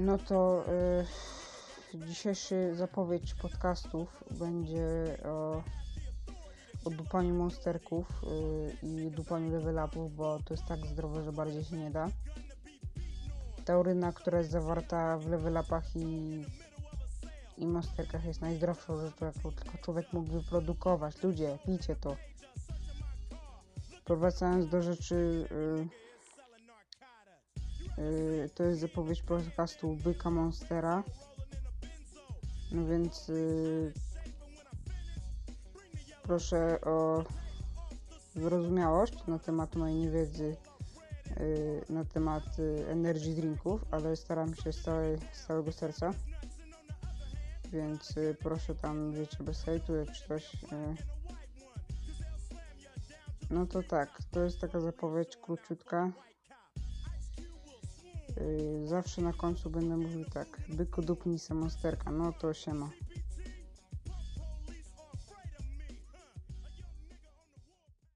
No to y, dzisiejszy zapowiedź podcastów będzie o, o dupaniu monsterków y, i dupaniu level upów, bo to jest tak zdrowe, że bardziej się nie da. Tauryna, która jest zawarta w level upach i, i monsterkach jest najzdrowszą rzeczą, jaką tylko człowiek mógł wyprodukować. Ludzie, pijcie to. Powracając do rzeczy... Yy, to jest zapowiedź podcastu Byka Monstera. No więc yy, proszę o wyrozumiałość na temat mojej niewiedzy yy, na temat yy, energy drinków, ale staram się z, całej, z całego serca. Więc proszę tam, wiecie, bez hejtu czy coś. No to tak, to jest taka zapowiedź króciutka. Yy, zawsze na końcu będę mówił tak, byku dupnij se monsterka, no to siema.